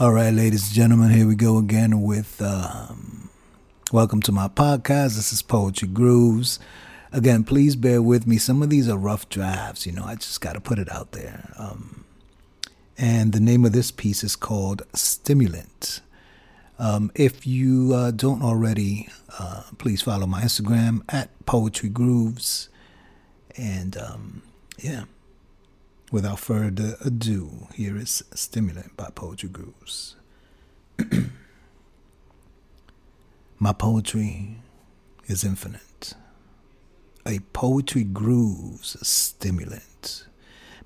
All right, ladies and gentlemen, here we go again with um, welcome to my podcast. This is Poetry Grooves. Again, please bear with me. Some of these are rough drafts, you know, I just got to put it out there. Um, and the name of this piece is called Stimulant. Um, if you uh, don't already, uh, please follow my Instagram at Poetry Grooves. And um, yeah. Without further ado, here is Stimulant by Poetry Grooves. My poetry is infinite. A poetry grooves stimulant.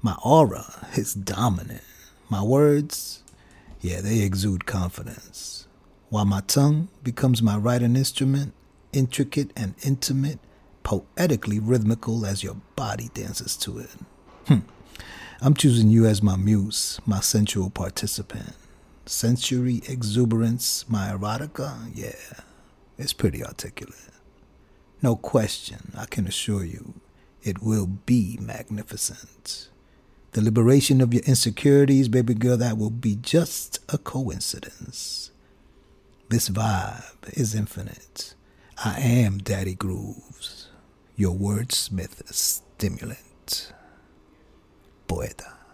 My aura is dominant. My words, yeah, they exude confidence. While my tongue becomes my writing instrument, intricate and intimate, poetically rhythmical as your body dances to it. Hmm. I'm choosing you as my muse, my sensual participant. Sensory exuberance, my erotica, yeah, it's pretty articulate. No question, I can assure you, it will be magnificent. The liberation of your insecurities, baby girl, that will be just a coincidence. This vibe is infinite. I am Daddy Grooves, your wordsmith stimulant poeta.